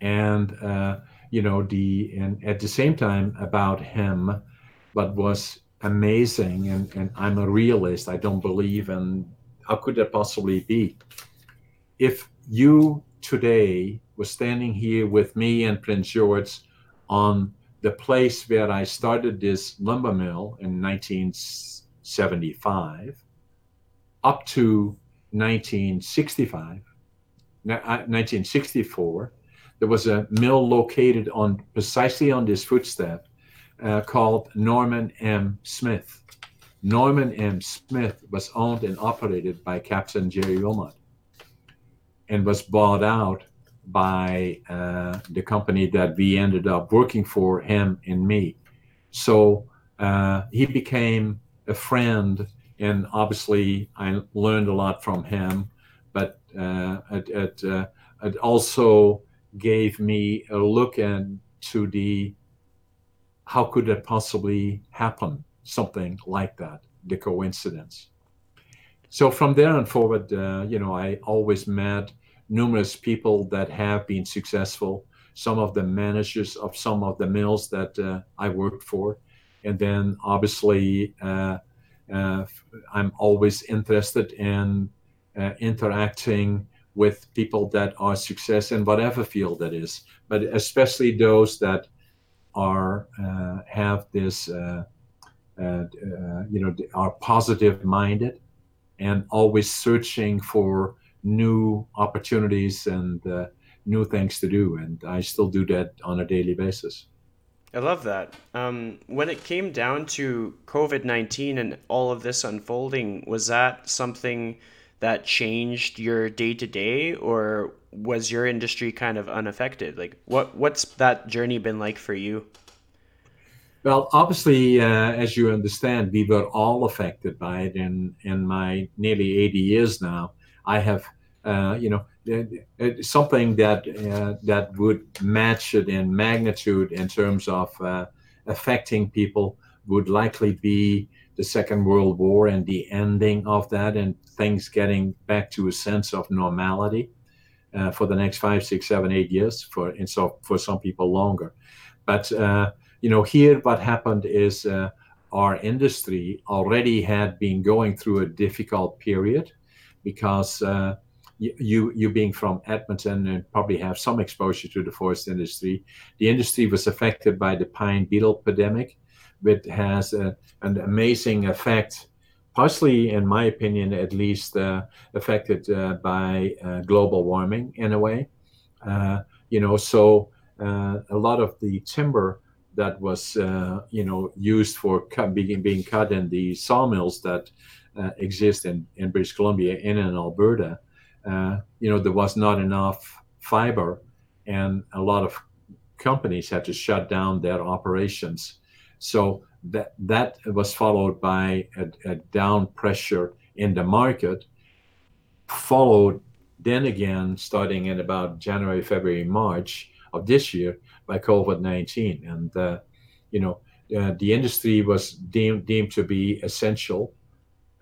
And, uh, you know, the, and at the same time about him, what was amazing, and, and I'm a realist, I don't believe in how could that possibly be? If you today was standing here with me and Prince George on the place where I started this lumber mill in 1975 up to 1965, 1964. Uh, there was a mill located on precisely on this footstep uh, called Norman M. Smith. Norman M. Smith was owned and operated by Captain Jerry Wilmot and was bought out by uh, the company that we ended up working for, him and me. So uh, he became a friend, and obviously I learned a lot from him, but uh, it, it, uh, it also gave me a look into the how could that possibly happen something like that, the coincidence. So from there on forward, uh, you know, I always met numerous people that have been successful. Some of the managers of some of the mills that uh, I worked for, and then obviously uh, uh I'm always interested in uh, interacting with people that are success in whatever field that is, but especially those that are uh, have this uh, you know, are positive minded and always searching for new opportunities and uh, new things to do. And I still do that on a daily basis. I love that. Um, when it came down to COVID 19 and all of this unfolding, was that something that changed your day to day, or was your industry kind of unaffected? Like, what, what's that journey been like for you? Well, obviously, uh, as you understand, we were all affected by it. In in my nearly 80 years now, I have, uh, you know, something that uh, that would match it in magnitude in terms of uh, affecting people would likely be the Second World War and the ending of that, and things getting back to a sense of normality uh, for the next five, six, seven, eight years. For and so for some people longer, but uh, you know, here what happened is uh, our industry already had been going through a difficult period because uh, you you being from Edmonton and probably have some exposure to the forest industry. The industry was affected by the pine beetle pandemic, which has a, an amazing effect, partially, in my opinion, at least, uh, affected uh, by uh, global warming in a way. Uh, you know, so uh, a lot of the timber that was uh, you know used for cut, being, being cut in the sawmills that exist in, in British Columbia and in Alberta, uh, you know there was not enough fiber, and a lot of companies had to shut down their operations. So that that was followed by a, a down pressure in the market, followed then again starting in about January, February, March of this year by COVID 19. And, uh, you know, uh, the industry was deemed, deemed to be essential.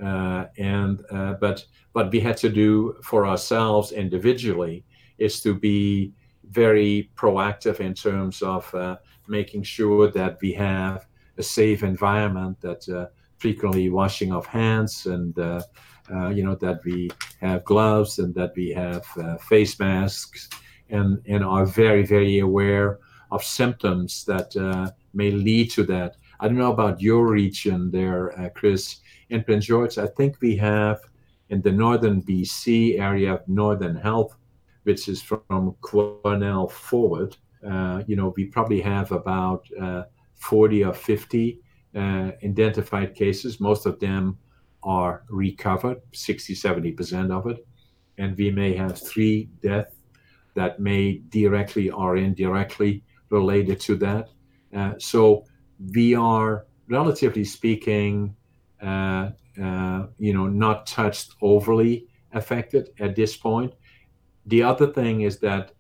Uh, and uh, but what we had to do for ourselves individually is to be very proactive in terms of uh, making sure that we have a safe environment that frequently washing of hands and you know that we have gloves and that we have face masks and and are very very aware of symptoms that may lead to that. I don't know about your region there, Chris. In Prince George, I think we have in the northern BC area of Northern Health, which is from Quesnel forward. Uh, you know, we probably have about uh, 40 or 50 uh, identified cases. Most of them are recovered, 60, 70% of it. And we may have three deaths that may directly or indirectly related to that. Uh, so we are, relatively speaking, you know, not touched overly affected at this point. The other thing is that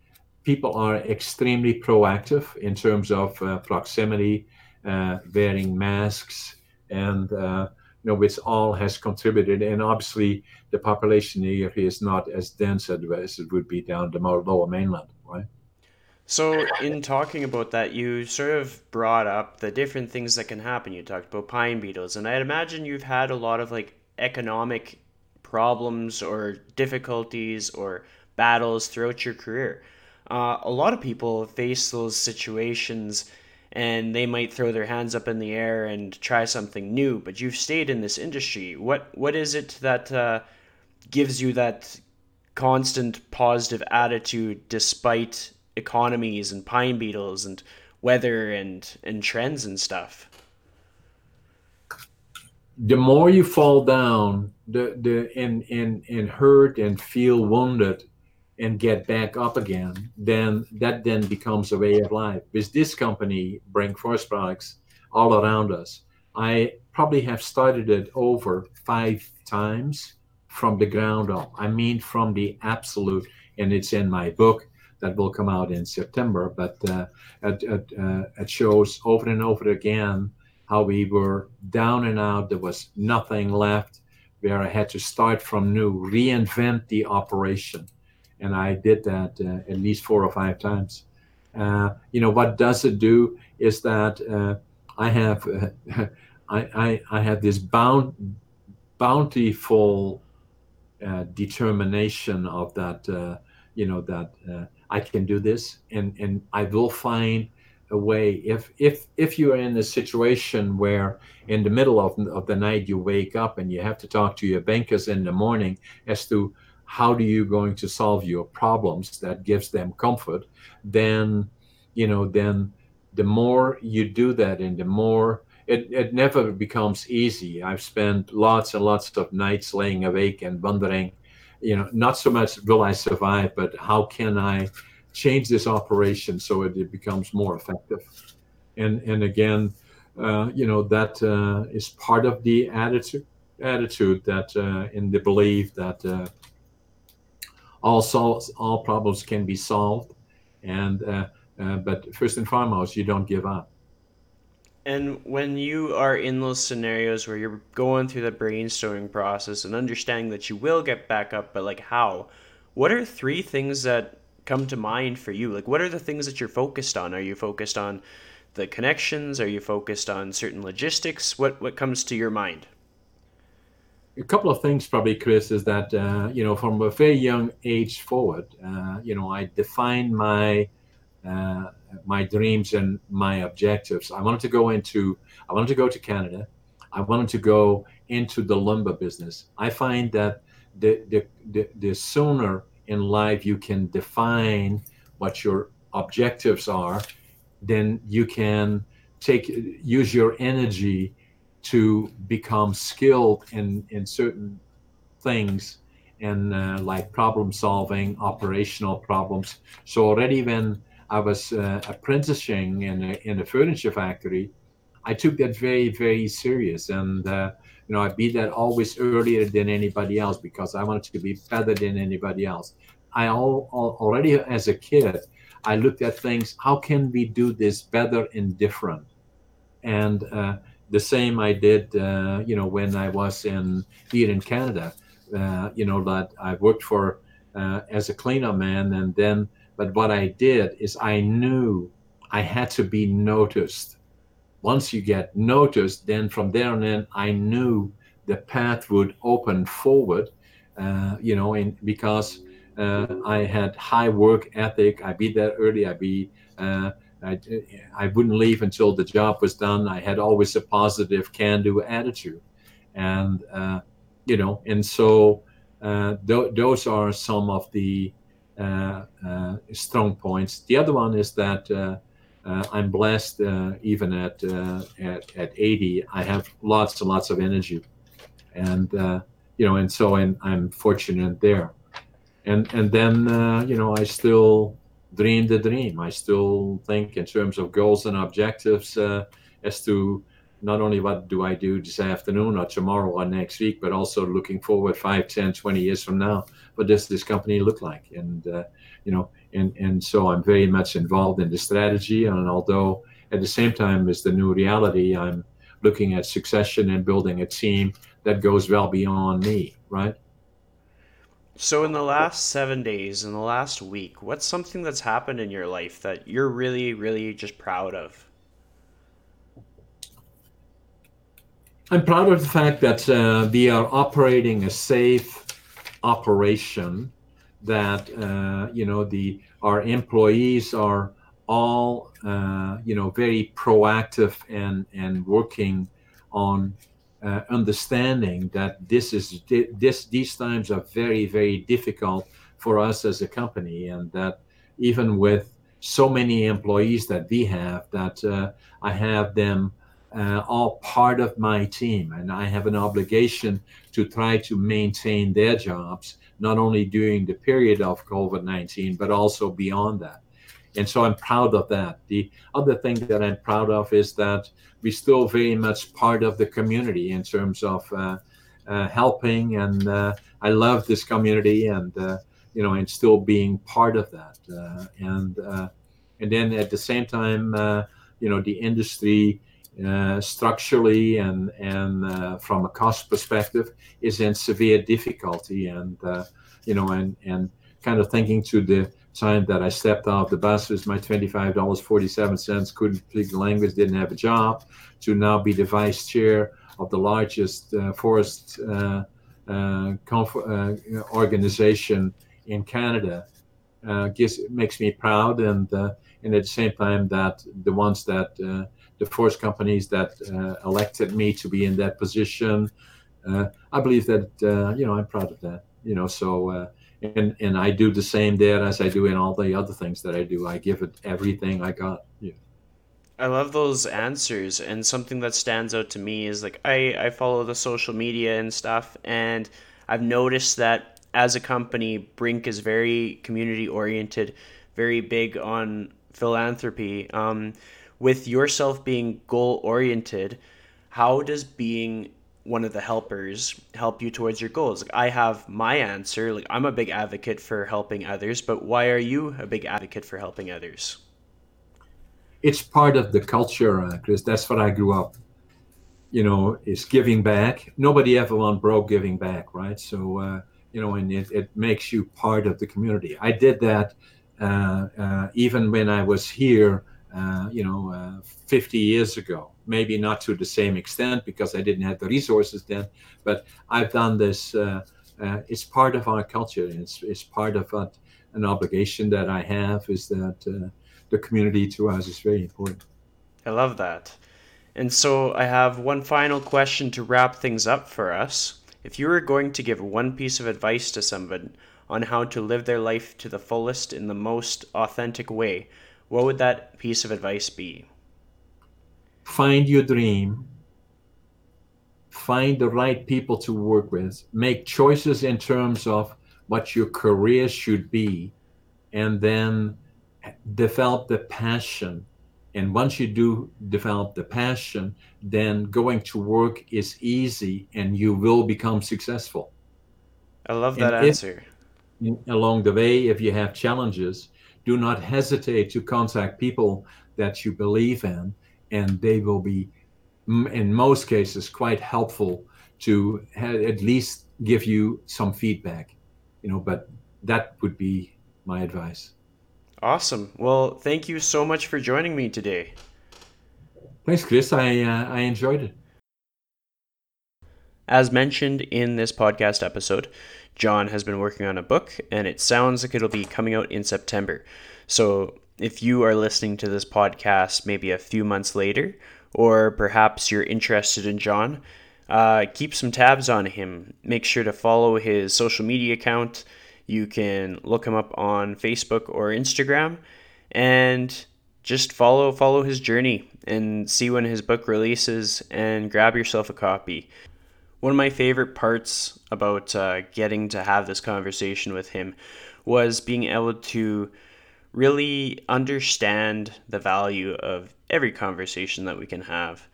people are extremely proactive in terms of uh, proximity, uh, wearing masks, and uh, you know, which all has contributed. And obviously, the population here is not as dense as it would be down the lower mainland, right? So, in talking about that, you sort of brought up the different things that can happen. You talked about pine beetles, and I'd imagine you've had a lot of like economic problems or difficulties or battles throughout your career. Uh, a lot of people face those situations and they might throw their hands up in the air and try something new, but you've stayed in this industry. What what is it that uh, gives you that constant positive attitude despite economies and pine beetles and weather and and trends and stuff. the more you fall down, the the and and and hurt and feel wounded, and get back up again, then that then becomes a way of life. With this company, Brink Forest Products, all around us, I probably have started it over five times from the ground up. I mean, from the absolute, and it's in my book that will come out in September. But uh, it, it, uh, it shows over and over again how we were down and out. There was nothing left. Where I had to start from new, reinvent the operation, and I did that uh, at least four or five times. Uh, you know what does it do is that uh, I have *laughs* I, I, I have this bound bountiful uh, determination of that you know that uh, I can do this and and I will find a way. If if if you are in a situation where in the middle of, of the night you wake up and you have to talk to your bankers in the morning as to how do you going to solve your problems that gives them comfort then you know then the more you do that and the more it, it never becomes easy. I've spent lots and lots of nights laying awake and wondering you know not so much will i survive but how can i change this operation so it, it becomes more effective. And and again, uh, you know that uh, is part of the attitude attitude that uh, in the belief that uh, all solves all problems can be solved, and uh, uh, but first and foremost, you don't give up. And when you are in those scenarios where you're going through the brainstorming process and understanding that you will get back up, but like how, what are three things that come to mind for you? Like, what are the things that you're focused on? Are you focused on the connections? Are you focused on certain logistics? What what comes to your mind? A couple of things, probably, Chris, is that uh, you know from a very young age forward, uh, you know, I defined my uh, my dreams and my objectives. I wanted to go into I wanted to go to Canada. I wanted to go into the lumber business. I find that the the the, the sooner in life you can define what your objectives are, then you can take use your energy to become skilled in in certain things and uh, like problem solving, operational problems. So already when I was uh, apprenticing in a, in a furniture factory, I took that very very serious and. Uh, you know, I beat that always earlier than anybody else because I wanted to be better than anybody else. I all, all, already as a kid, I looked at things. How can we do this better and different? And uh, the same I did, uh, you know, when I was in here in Canada. Uh, you know that I worked for uh, as a cleanup man, and then, but what I did is I knew I had to be noticed once you get noticed, then from there on in, I knew the path would open forward, uh, you know, and because uh, I had high work ethic, I be there early, I be, uh, I, I wouldn't leave until the job was done. I had always a positive can-do attitude, and uh, you know, and so uh, th- those are some of the strong points. The other one is that uh, I'm blessed uh, even at, uh, at at 80. I have lots and lots of energy, and uh, you know, and so I'm, I'm fortunate there. And and then uh, you know, I still dream the dream. I still think in terms of goals and objectives uh, as to not only what do I do this afternoon or tomorrow or next week, but also looking forward 5, 10, 20 years from now. What does this company look like? And uh, you know, and and so I'm very much involved in the strategy. And although at the same time as the new reality, I'm looking at succession and building a team that goes well beyond me, right? So, in the last seven days, in the last week, what's something that's happened in your life that you're really, really just proud of? I'm proud of the fact that uh, we are operating a safe operation that uh, you know the our employees are all uh, you know very proactive and and working on uh, understanding that this is this these times are very very difficult for us as a company and that even with so many employees that we have that uh, I have them uh, all part of my team, and I have an obligation to try to maintain their jobs, not only during the period of COVID 19, but also beyond that. And so I'm proud of that. The other thing that I'm proud of is that we're still very much part of the community in terms of uh, uh, helping, and uh, I love this community, and uh, you know, and still being part of that. Uh, and and then at the same time, you know, the industry structurally and and uh, from a cost perspective is in severe difficulty. And uh, you know and and kind of thinking to the time that I stepped off the bus with my twenty-five dollars forty-seven cents couldn't speak the language didn't have a job to now be the vice chair of the largest uh, forest uh, uh, organization in Canada makes me proud. And and at the same time that the ones that the force companies that uh, elected me to be in that position. Uh, I believe that uh, you know I'm proud of that. You know, so and and I do the same there as I do in all the other things that I do. I give it everything I got. Yeah. I love those answers, and something that stands out to me is like I I follow the social media and stuff, and I've noticed that as a company, Brink is very community oriented, very big on philanthropy. Um, with yourself being goal oriented, how does being one of the helpers help you towards your goals? Like I have my answer. Like I'm a big advocate for helping others, but why are you a big advocate for helping others? It's part of the culture, uh, Chris. That's what I grew up. You know, is giving back. Nobody ever went broke giving back, right? So, uh, you know, and it, it makes you part of the community. I did that uh, uh even when I was here uh, you know, uh, 50 years ago. Maybe not to the same extent because I didn't have the resources then, but I've done this. Uh, uh it's part of our culture. It's, it's part of what, an obligation that I have is that uh, the community to us is very important. I love that. And so I have one final question to wrap things up for us. If you were going to give one piece of advice to someone on how to live their life to the fullest in the most authentic way, what would that piece of advice be? Find your dream. Find the right people to work with. Make choices in terms of what your career should be, and then develop the passion. And once you do develop the passion, then going to work is easy and you will become successful. I love that and answer. If, along the way, if you have challenges, do not hesitate to contact people that you believe in, and they will be, in most cases, quite helpful to at least give you some feedback. You know, but that would be my advice. Awesome. Well, thank you so much for joining me today. Thanks, Chris. I uh, I enjoyed it. As mentioned in this podcast episode, John has been working on a book, and it sounds like it'll be coming out in September. So if you are listening to this podcast maybe a few months later, or perhaps you're interested in John, uh, keep some tabs on him. Make sure to follow his social media account. You can look him up on Facebook or Instagram, and just follow follow his journey and see when his book releases and grab yourself a copy one of my favorite parts about uh, getting to have this conversation with him was being able to really understand the value of every conversation that we can have.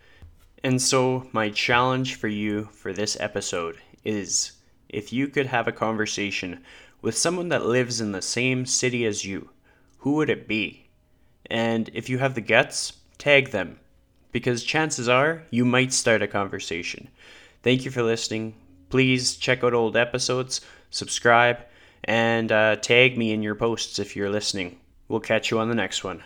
And so, my challenge for you for this episode is if you could have a conversation with someone that lives in the same city as you, who would it be? And if you have the guts, tag them, because chances are you might start a conversation. Thank you for listening. Please check out old episodes, subscribe, and uh, tag me in your posts if you're listening. We'll catch you on the next one.